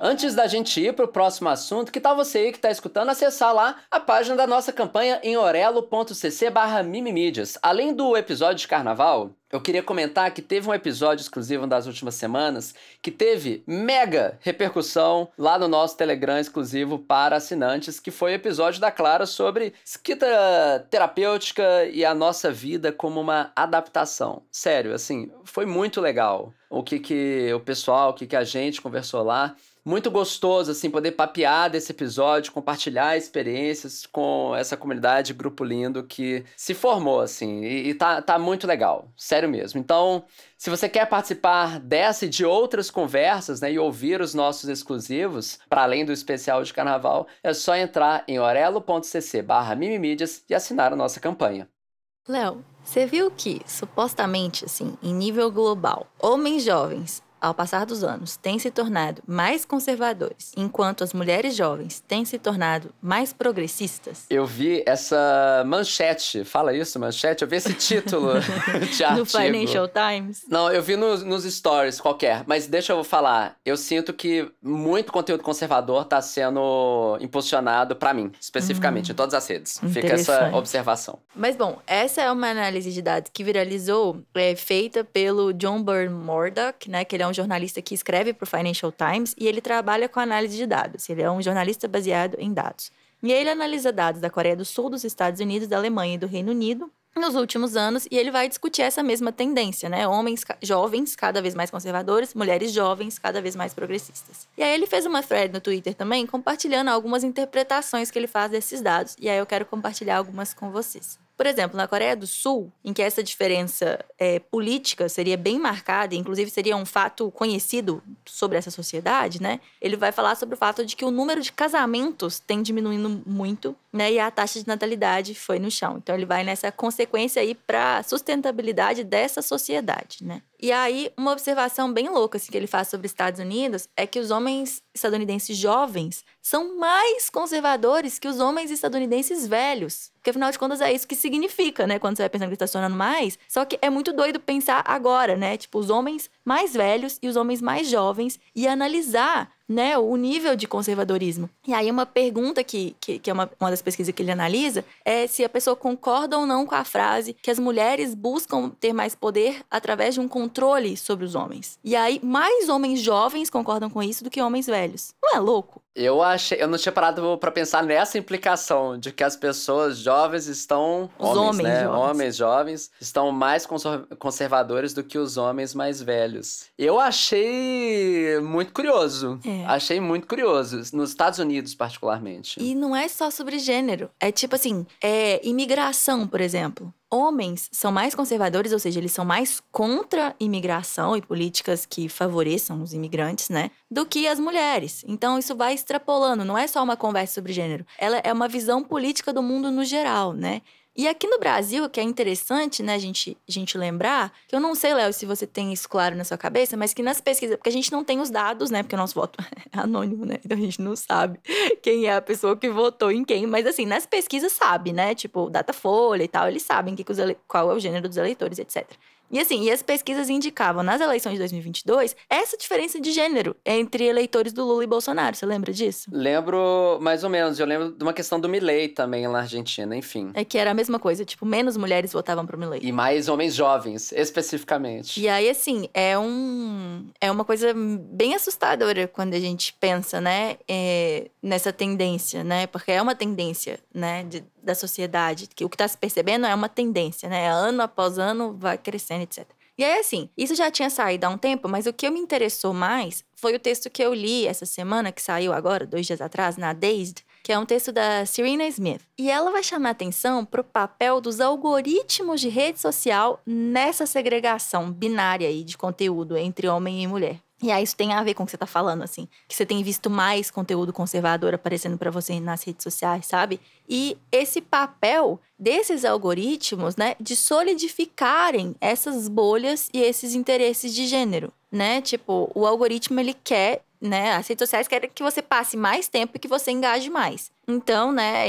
Antes da gente ir para o próximo assunto, que tal você aí que está escutando acessar lá a página da nossa campanha em orelo.cc barra mimimídias. Além do episódio de carnaval, eu queria comentar que teve um episódio exclusivo das últimas semanas que teve mega repercussão lá no nosso Telegram exclusivo para assinantes, que foi o episódio da Clara sobre escrita terapêutica e a nossa vida como uma adaptação. Sério, assim, foi muito legal o que, que o pessoal, o que, que a gente conversou lá muito gostoso, assim, poder papear desse episódio, compartilhar experiências com essa comunidade, grupo lindo que se formou, assim, e, e tá, tá muito legal, sério mesmo. Então, se você quer participar dessa e de outras conversas, né, e ouvir os nossos exclusivos, para além do especial de carnaval, é só entrar em orelo.cc barra mimimídias e assinar a nossa campanha. Léo, você viu que, supostamente, assim, em nível global, homens jovens ao passar dos anos, têm se tornado mais conservadores, enquanto as mulheres jovens têm se tornado mais progressistas? Eu vi essa manchete, fala isso, manchete? Eu vi esse título de artigo. No Financial Times? Não, eu vi nos, nos stories qualquer, mas deixa eu falar. Eu sinto que muito conteúdo conservador está sendo impulsionado para mim, especificamente, hum, em todas as redes. Fica essa observação. Mas bom, essa é uma análise de dados que viralizou, é feita pelo John Byrne Murdoch, né, que ele é um jornalista que escreve para o Financial Times e ele trabalha com análise de dados. Ele é um jornalista baseado em dados. E ele analisa dados da Coreia do Sul, dos Estados Unidos, da Alemanha e do Reino Unido nos últimos anos e ele vai discutir essa mesma tendência, né? Homens jovens cada vez mais conservadores, mulheres jovens cada vez mais progressistas. E aí ele fez uma thread no Twitter também compartilhando algumas interpretações que ele faz desses dados e aí eu quero compartilhar algumas com vocês. Por exemplo, na Coreia do Sul, em que essa diferença é, política seria bem marcada, inclusive seria um fato conhecido sobre essa sociedade, né? Ele vai falar sobre o fato de que o número de casamentos tem diminuindo muito, né? E a taxa de natalidade foi no chão. Então ele vai nessa consequência aí para a sustentabilidade dessa sociedade, né? E aí, uma observação bem louca assim, que ele faz sobre os Estados Unidos é que os homens estadunidenses jovens são mais conservadores que os homens estadunidenses velhos. Porque, afinal de contas, é isso que significa, né? Quando você vai pensando que está se tornando mais. Só que é muito doido pensar agora, né? Tipo, os homens mais velhos e os homens mais jovens e analisar né, o nível de conservadorismo. E aí uma pergunta que, que, que é uma, uma das pesquisas que ele analisa é se a pessoa concorda ou não com a frase que as mulheres buscam ter mais poder através de um controle sobre os homens. E aí mais homens jovens concordam com isso do que homens velhos. Não é louco? Eu achei, eu não tinha parado para pensar nessa implicação de que as pessoas jovens estão os homens, homens né? jovens. homens jovens estão mais conservadores do que os homens mais velhos. Eu achei muito curioso. É. Achei muito curioso nos Estados Unidos particularmente. E não é só sobre gênero, é tipo assim, é imigração, por exemplo homens são mais conservadores, ou seja, eles são mais contra imigração e políticas que favoreçam os imigrantes, né? Do que as mulheres. Então isso vai extrapolando, não é só uma conversa sobre gênero. Ela é uma visão política do mundo no geral, né? E aqui no Brasil, que é interessante, né, a gente, a gente lembrar, que eu não sei, Léo, se você tem isso claro na sua cabeça, mas que nas pesquisas, porque a gente não tem os dados, né, porque o nosso voto é anônimo, né, então a gente não sabe quem é a pessoa que votou em quem, mas assim, nas pesquisas sabe, né, tipo, Datafolha e tal, eles sabem que que os ele... qual é o gênero dos eleitores, etc. E assim, e as pesquisas indicavam nas eleições de 2022 essa diferença de gênero entre eleitores do Lula e Bolsonaro. Você lembra disso? Lembro mais ou menos. Eu lembro de uma questão do Milley também na Argentina, enfim. É que era a mesma coisa, tipo, menos mulheres votavam pro Milley. E mais homens jovens, especificamente. E aí, assim, é um é uma coisa bem assustadora quando a gente pensa, né, é, nessa tendência, né? Porque é uma tendência, né, de, da sociedade. Que o que está se percebendo é uma tendência, né? Ano após ano vai crescendo, etc. E aí, assim, isso já tinha saído há um tempo, mas o que me interessou mais foi o texto que eu li essa semana, que saiu agora, dois dias atrás, na Dazed, que é um texto da Serena Smith. E ela vai chamar atenção para o papel dos algoritmos de rede social nessa segregação binária aí de conteúdo entre homem e mulher. E aí isso tem a ver com o que você tá falando, assim. Que você tem visto mais conteúdo conservador aparecendo para você nas redes sociais, sabe? E esse papel desses algoritmos, né, de solidificarem essas bolhas e esses interesses de gênero, né? Tipo, o algoritmo ele quer né? As redes sociais querem que você passe mais tempo e que você engaje mais. Então, né,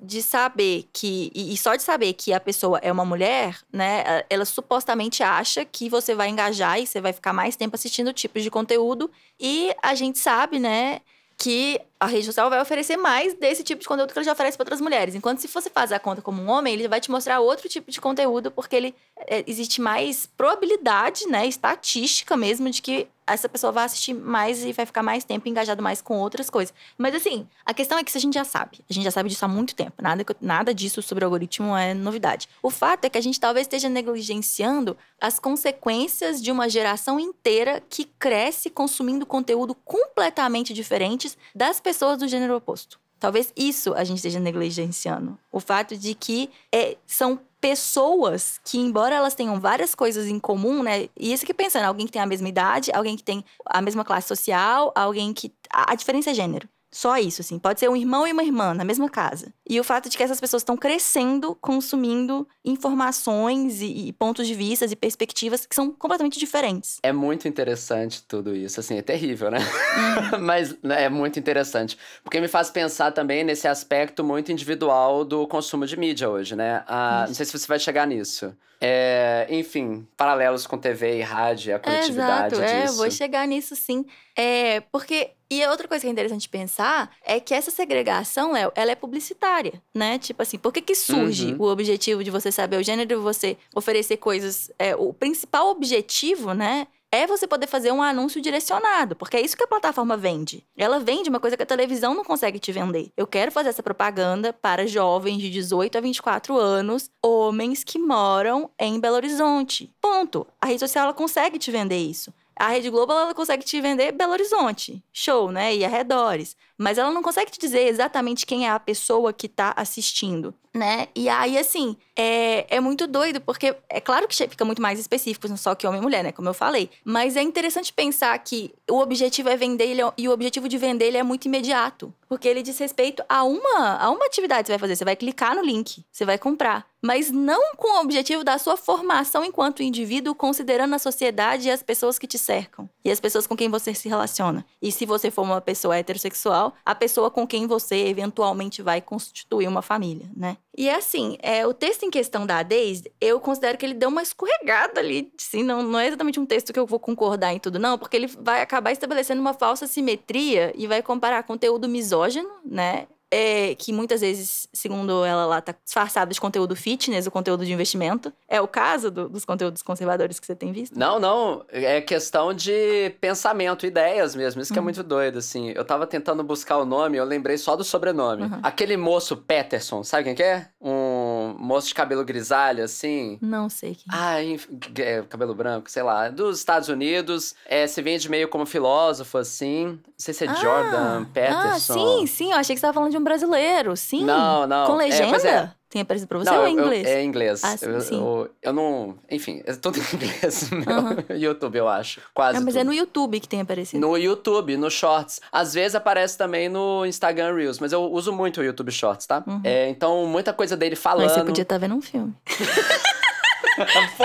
de saber que. E só de saber que a pessoa é uma mulher, né? Ela supostamente acha que você vai engajar e você vai ficar mais tempo assistindo tipos de conteúdo. E a gente sabe, né? que a rede social vai oferecer mais desse tipo de conteúdo que ele já oferece para outras mulheres. Enquanto se você faz a conta como um homem, ele vai te mostrar outro tipo de conteúdo, porque ele é, existe mais probabilidade, né, estatística mesmo, de que essa pessoa vai assistir mais e vai ficar mais tempo engajado mais com outras coisas. Mas assim, a questão é que isso a gente já sabe. A gente já sabe disso há muito tempo. Nada, nada disso sobre o algoritmo é novidade. O fato é que a gente talvez esteja negligenciando as consequências de uma geração inteira que cresce consumindo conteúdo completamente diferentes das pessoas do gênero oposto. Talvez isso a gente esteja negligenciando. O fato de que é, são pessoas que, embora elas tenham várias coisas em comum, né? E isso que pensando, alguém que tem a mesma idade, alguém que tem a mesma classe social, alguém que. A, a diferença é gênero. Só isso, assim. Pode ser um irmão e uma irmã na mesma casa. E o fato de que essas pessoas estão crescendo, consumindo informações e, e, pontos de vista e perspectivas que são completamente diferentes. É muito interessante tudo isso. Assim, é terrível, né? Uhum. Mas né, é muito interessante. Porque me faz pensar também nesse aspecto muito individual do consumo de mídia hoje, né? Ah, não sei se você vai chegar nisso. É, enfim, paralelos com TV e rádio, a coletividade é, exato, disso. É, vou chegar nisso sim. É, porque e outra coisa que é interessante pensar é que essa segregação, Léo, ela é publicitária, né? Tipo assim, por que que surge uhum. o objetivo de você saber o gênero e você oferecer coisas... É, o principal objetivo, né? É você poder fazer um anúncio direcionado, porque é isso que a plataforma vende. Ela vende uma coisa que a televisão não consegue te vender. Eu quero fazer essa propaganda para jovens de 18 a 24 anos, homens que moram em Belo Horizonte. Ponto. A rede social ela consegue te vender isso. A Rede Globo ela consegue te vender Belo Horizonte, show, né? E arredores. Mas ela não consegue te dizer exatamente quem é a pessoa que tá assistindo, né? E aí, assim, é, é muito doido, porque é claro que fica muito mais específico, não só que homem e mulher, né? Como eu falei. Mas é interessante pensar que o objetivo é vender ele, e o objetivo de vender ele é muito imediato. Porque ele diz respeito a uma, a uma atividade que você vai fazer. Você vai clicar no link, você vai comprar mas não com o objetivo da sua formação enquanto indivíduo, considerando a sociedade e as pessoas que te cercam e as pessoas com quem você se relaciona. E se você for uma pessoa heterossexual, a pessoa com quem você eventualmente vai constituir uma família, né? E é assim, é, o texto em questão da Daisy, eu considero que ele deu uma escorregada ali, assim, não, não é exatamente um texto que eu vou concordar em tudo, não, porque ele vai acabar estabelecendo uma falsa simetria e vai comparar conteúdo misógino, né? É, que muitas vezes, segundo ela lá, tá disfarçado de conteúdo fitness, o conteúdo de investimento. É o caso do, dos conteúdos conservadores que você tem visto? Não, não. É questão de pensamento, ideias mesmo. Isso que é uhum. é muito doido, assim. Eu tava tentando buscar o nome, eu lembrei só do sobrenome. Uhum. Aquele moço Peterson, sabe quem que é? Um moço de cabelo grisalho, assim. Não sei quem. Ah, é, cabelo branco, sei lá. Dos Estados Unidos. É, se vende meio como filósofo, assim. Não sei se é ah, Jordan Peterson. Ah, sim, sim. Eu achei que você tava falando de um brasileiro, sim. Não, não. Com legenda? É, é. Tem aparecido pra você não, ou é inglês? Eu, é inglês. Ah, sim, eu, sim. Eu, eu, não. Enfim, é tudo em inglês no uhum. YouTube, eu acho. Quase. É, mas tudo. é no YouTube que tem aparecido. No YouTube, no Shorts. Às vezes aparece também no Instagram Reels, mas eu uso muito o YouTube Shorts, tá? Uhum. É, então, muita coisa dele falando. Mas você podia estar tá vendo um filme. Pô,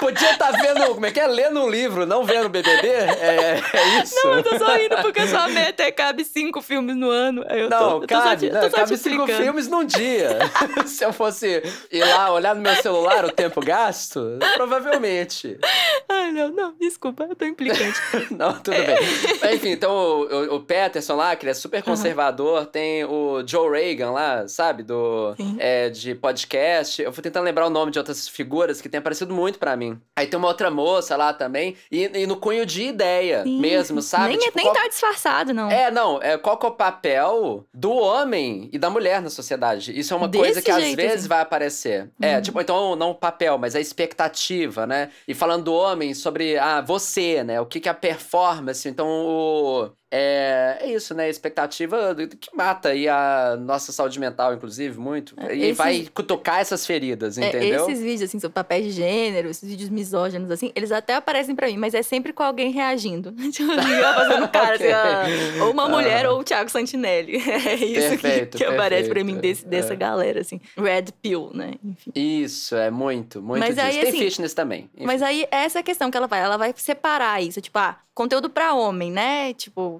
podia estar tá vendo, como é que é? Lendo um livro, não vendo BBB? É, é isso? Não, eu tô só rindo porque sua meta é cabe cinco filmes no ano. Eu não, tô, cabe, eu tô só, não, cabe cinco filmes num dia. Se eu fosse ir lá olhar no meu celular o tempo gasto, provavelmente. Ai, não, não, desculpa, eu tô implicante. não, tudo bem. Mas, enfim, então o, o, Peterson lá, que ele é super conservador, uhum. tem o Joe Reagan lá, sabe? Do, é, de podcast. Eu vou tentando lembrar o nome de outras figuras que tem aparecido muito para mim. Aí tem uma outra moça lá também, e, e no cunho de ideia Sim. mesmo, sabe? Nem, tipo, nem qual... tá disfarçado, não. É, não. É, qual que é o papel do homem e da mulher na sociedade? Isso é uma Desse coisa que às vezes assim. vai aparecer. É, uhum. tipo, então não o papel, mas a expectativa, né? E falando do homem sobre ah, você, né? O que, que é a performance. Então, o, é, é isso, né? Expectativa que mata aí a nossa saúde mental, inclusive, muito. É, e esses, vai cutucar essas feridas, é, entendeu? esses vídeos, assim, sobre papéis de gênero, esses vídeos misóginos, assim, eles até aparecem para mim, mas é sempre com alguém reagindo. tipo, fazendo cara, okay. assim, ou uma mulher ou o Thiago Santinelli. É isso perfeito, que, que aparece para mim desse, dessa é. galera, assim. Red Pill, né? Enfim. Isso, é muito, muito mas disso. Aí, Tem assim, fitness também. Enfim. Mas aí, essa é a questão que ela vai. Ela vai separar isso, tipo, ah, conteúdo para homem, né? Tipo,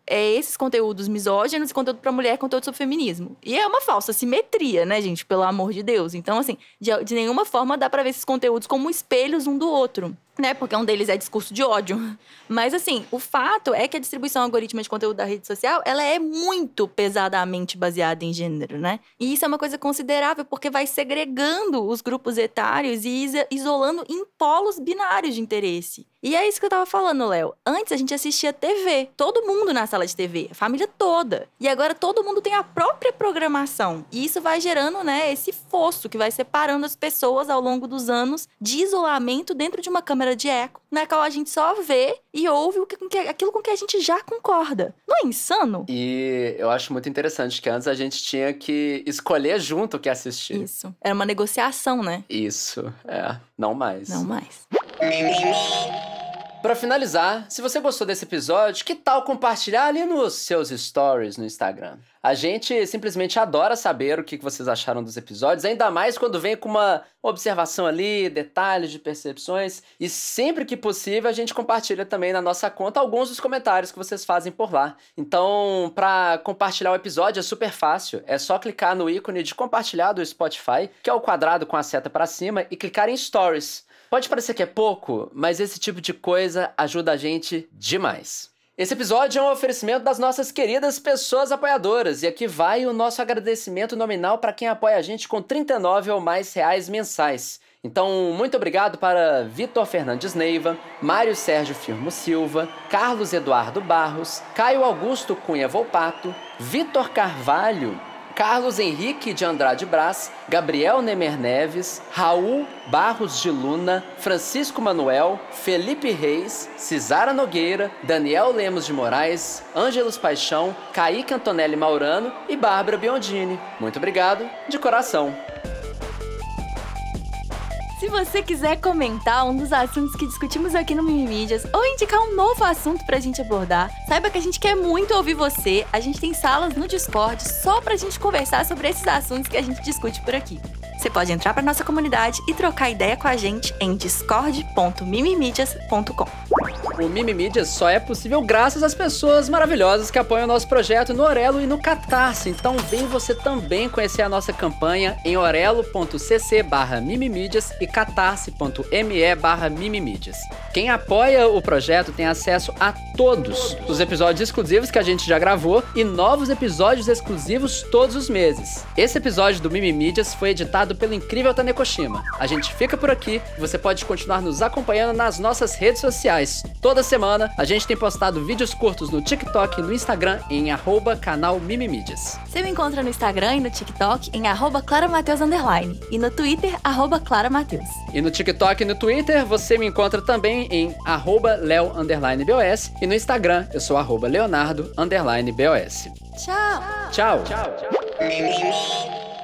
é esses conteúdos misóginos conteúdo para mulher, conteúdo sobre feminismo. E é uma falsa simetria, né, gente? Pelo amor de Deus. Então, assim, de, de nenhuma forma dá para ver esses conteúdos como espelhos um do outro né? Porque um deles é discurso de ódio. Mas assim, o fato é que a distribuição algorítmica de conteúdo da rede social, ela é muito pesadamente baseada em gênero, né? E isso é uma coisa considerável porque vai segregando os grupos etários e isolando em polos binários de interesse. E é isso que eu tava falando, Léo. Antes a gente assistia TV, todo mundo na sala de TV, a família toda. E agora todo mundo tem a própria programação. E isso vai gerando, né, esse fosso que vai separando as pessoas ao longo dos anos de isolamento dentro de uma câmera de eco, na qual a gente só vê e ouve o que, aquilo com que a gente já concorda. Não é insano? E eu acho muito interessante que antes a gente tinha que escolher junto o que assistir. Isso. Era uma negociação, né? Isso, é. Não mais. Não mais. Para finalizar, se você gostou desse episódio, que tal compartilhar ali nos seus stories no Instagram? A gente simplesmente adora saber o que vocês acharam dos episódios, ainda mais quando vem com uma observação ali, detalhes de percepções. E sempre que possível, a gente compartilha também na nossa conta alguns dos comentários que vocês fazem por lá. Então, para compartilhar o episódio é super fácil. É só clicar no ícone de compartilhar do Spotify, que é o quadrado com a seta para cima, e clicar em Stories. Pode parecer que é pouco, mas esse tipo de coisa ajuda a gente demais. Esse episódio é um oferecimento das nossas queridas pessoas apoiadoras e aqui vai o nosso agradecimento nominal para quem apoia a gente com 39 ou mais reais mensais. Então, muito obrigado para Vitor Fernandes Neiva, Mário Sérgio Firmo Silva, Carlos Eduardo Barros, Caio Augusto Cunha Volpato, Vitor Carvalho, Carlos Henrique de Andrade Brás, Gabriel Nemer Neves, Raul Barros de Luna, Francisco Manuel, Felipe Reis, Cisara Nogueira, Daniel Lemos de Moraes, Ângelos Paixão, Kaique Antonelli Maurano e Bárbara Biondini. Muito obrigado, de coração. Se você quiser comentar um dos assuntos que discutimos aqui no Mimimídias ou indicar um novo assunto pra gente abordar, saiba que a gente quer muito ouvir você. A gente tem salas no Discord só pra gente conversar sobre esses assuntos que a gente discute por aqui. Você pode entrar para nossa comunidade e trocar ideia com a gente em discord.mimimídias.com. O Mimimídias só é possível graças às pessoas maravilhosas que apoiam o nosso projeto no Orelo e no Catarse. Então vem você também conhecer a nossa campanha em orelo.cc barra e catarse.me barra. Quem apoia o projeto tem acesso a todos os episódios exclusivos que a gente já gravou e novos episódios exclusivos todos os meses. Esse episódio do Mimimídias foi editado pelo incrível Tanekoshima. A gente fica por aqui e você pode continuar nos acompanhando nas nossas redes sociais. Toda semana a gente tem postado vídeos curtos no TikTok e no Instagram em arroba canal Mimimídias. Você me encontra no Instagram e no TikTok em arroba claramateus e no Twitter arroba claramateus. E no TikTok e no Twitter você me encontra também em arroba leo bos e no Instagram eu sou arroba leonardo bos. Tchau. Tchau. Tchau. Tchau.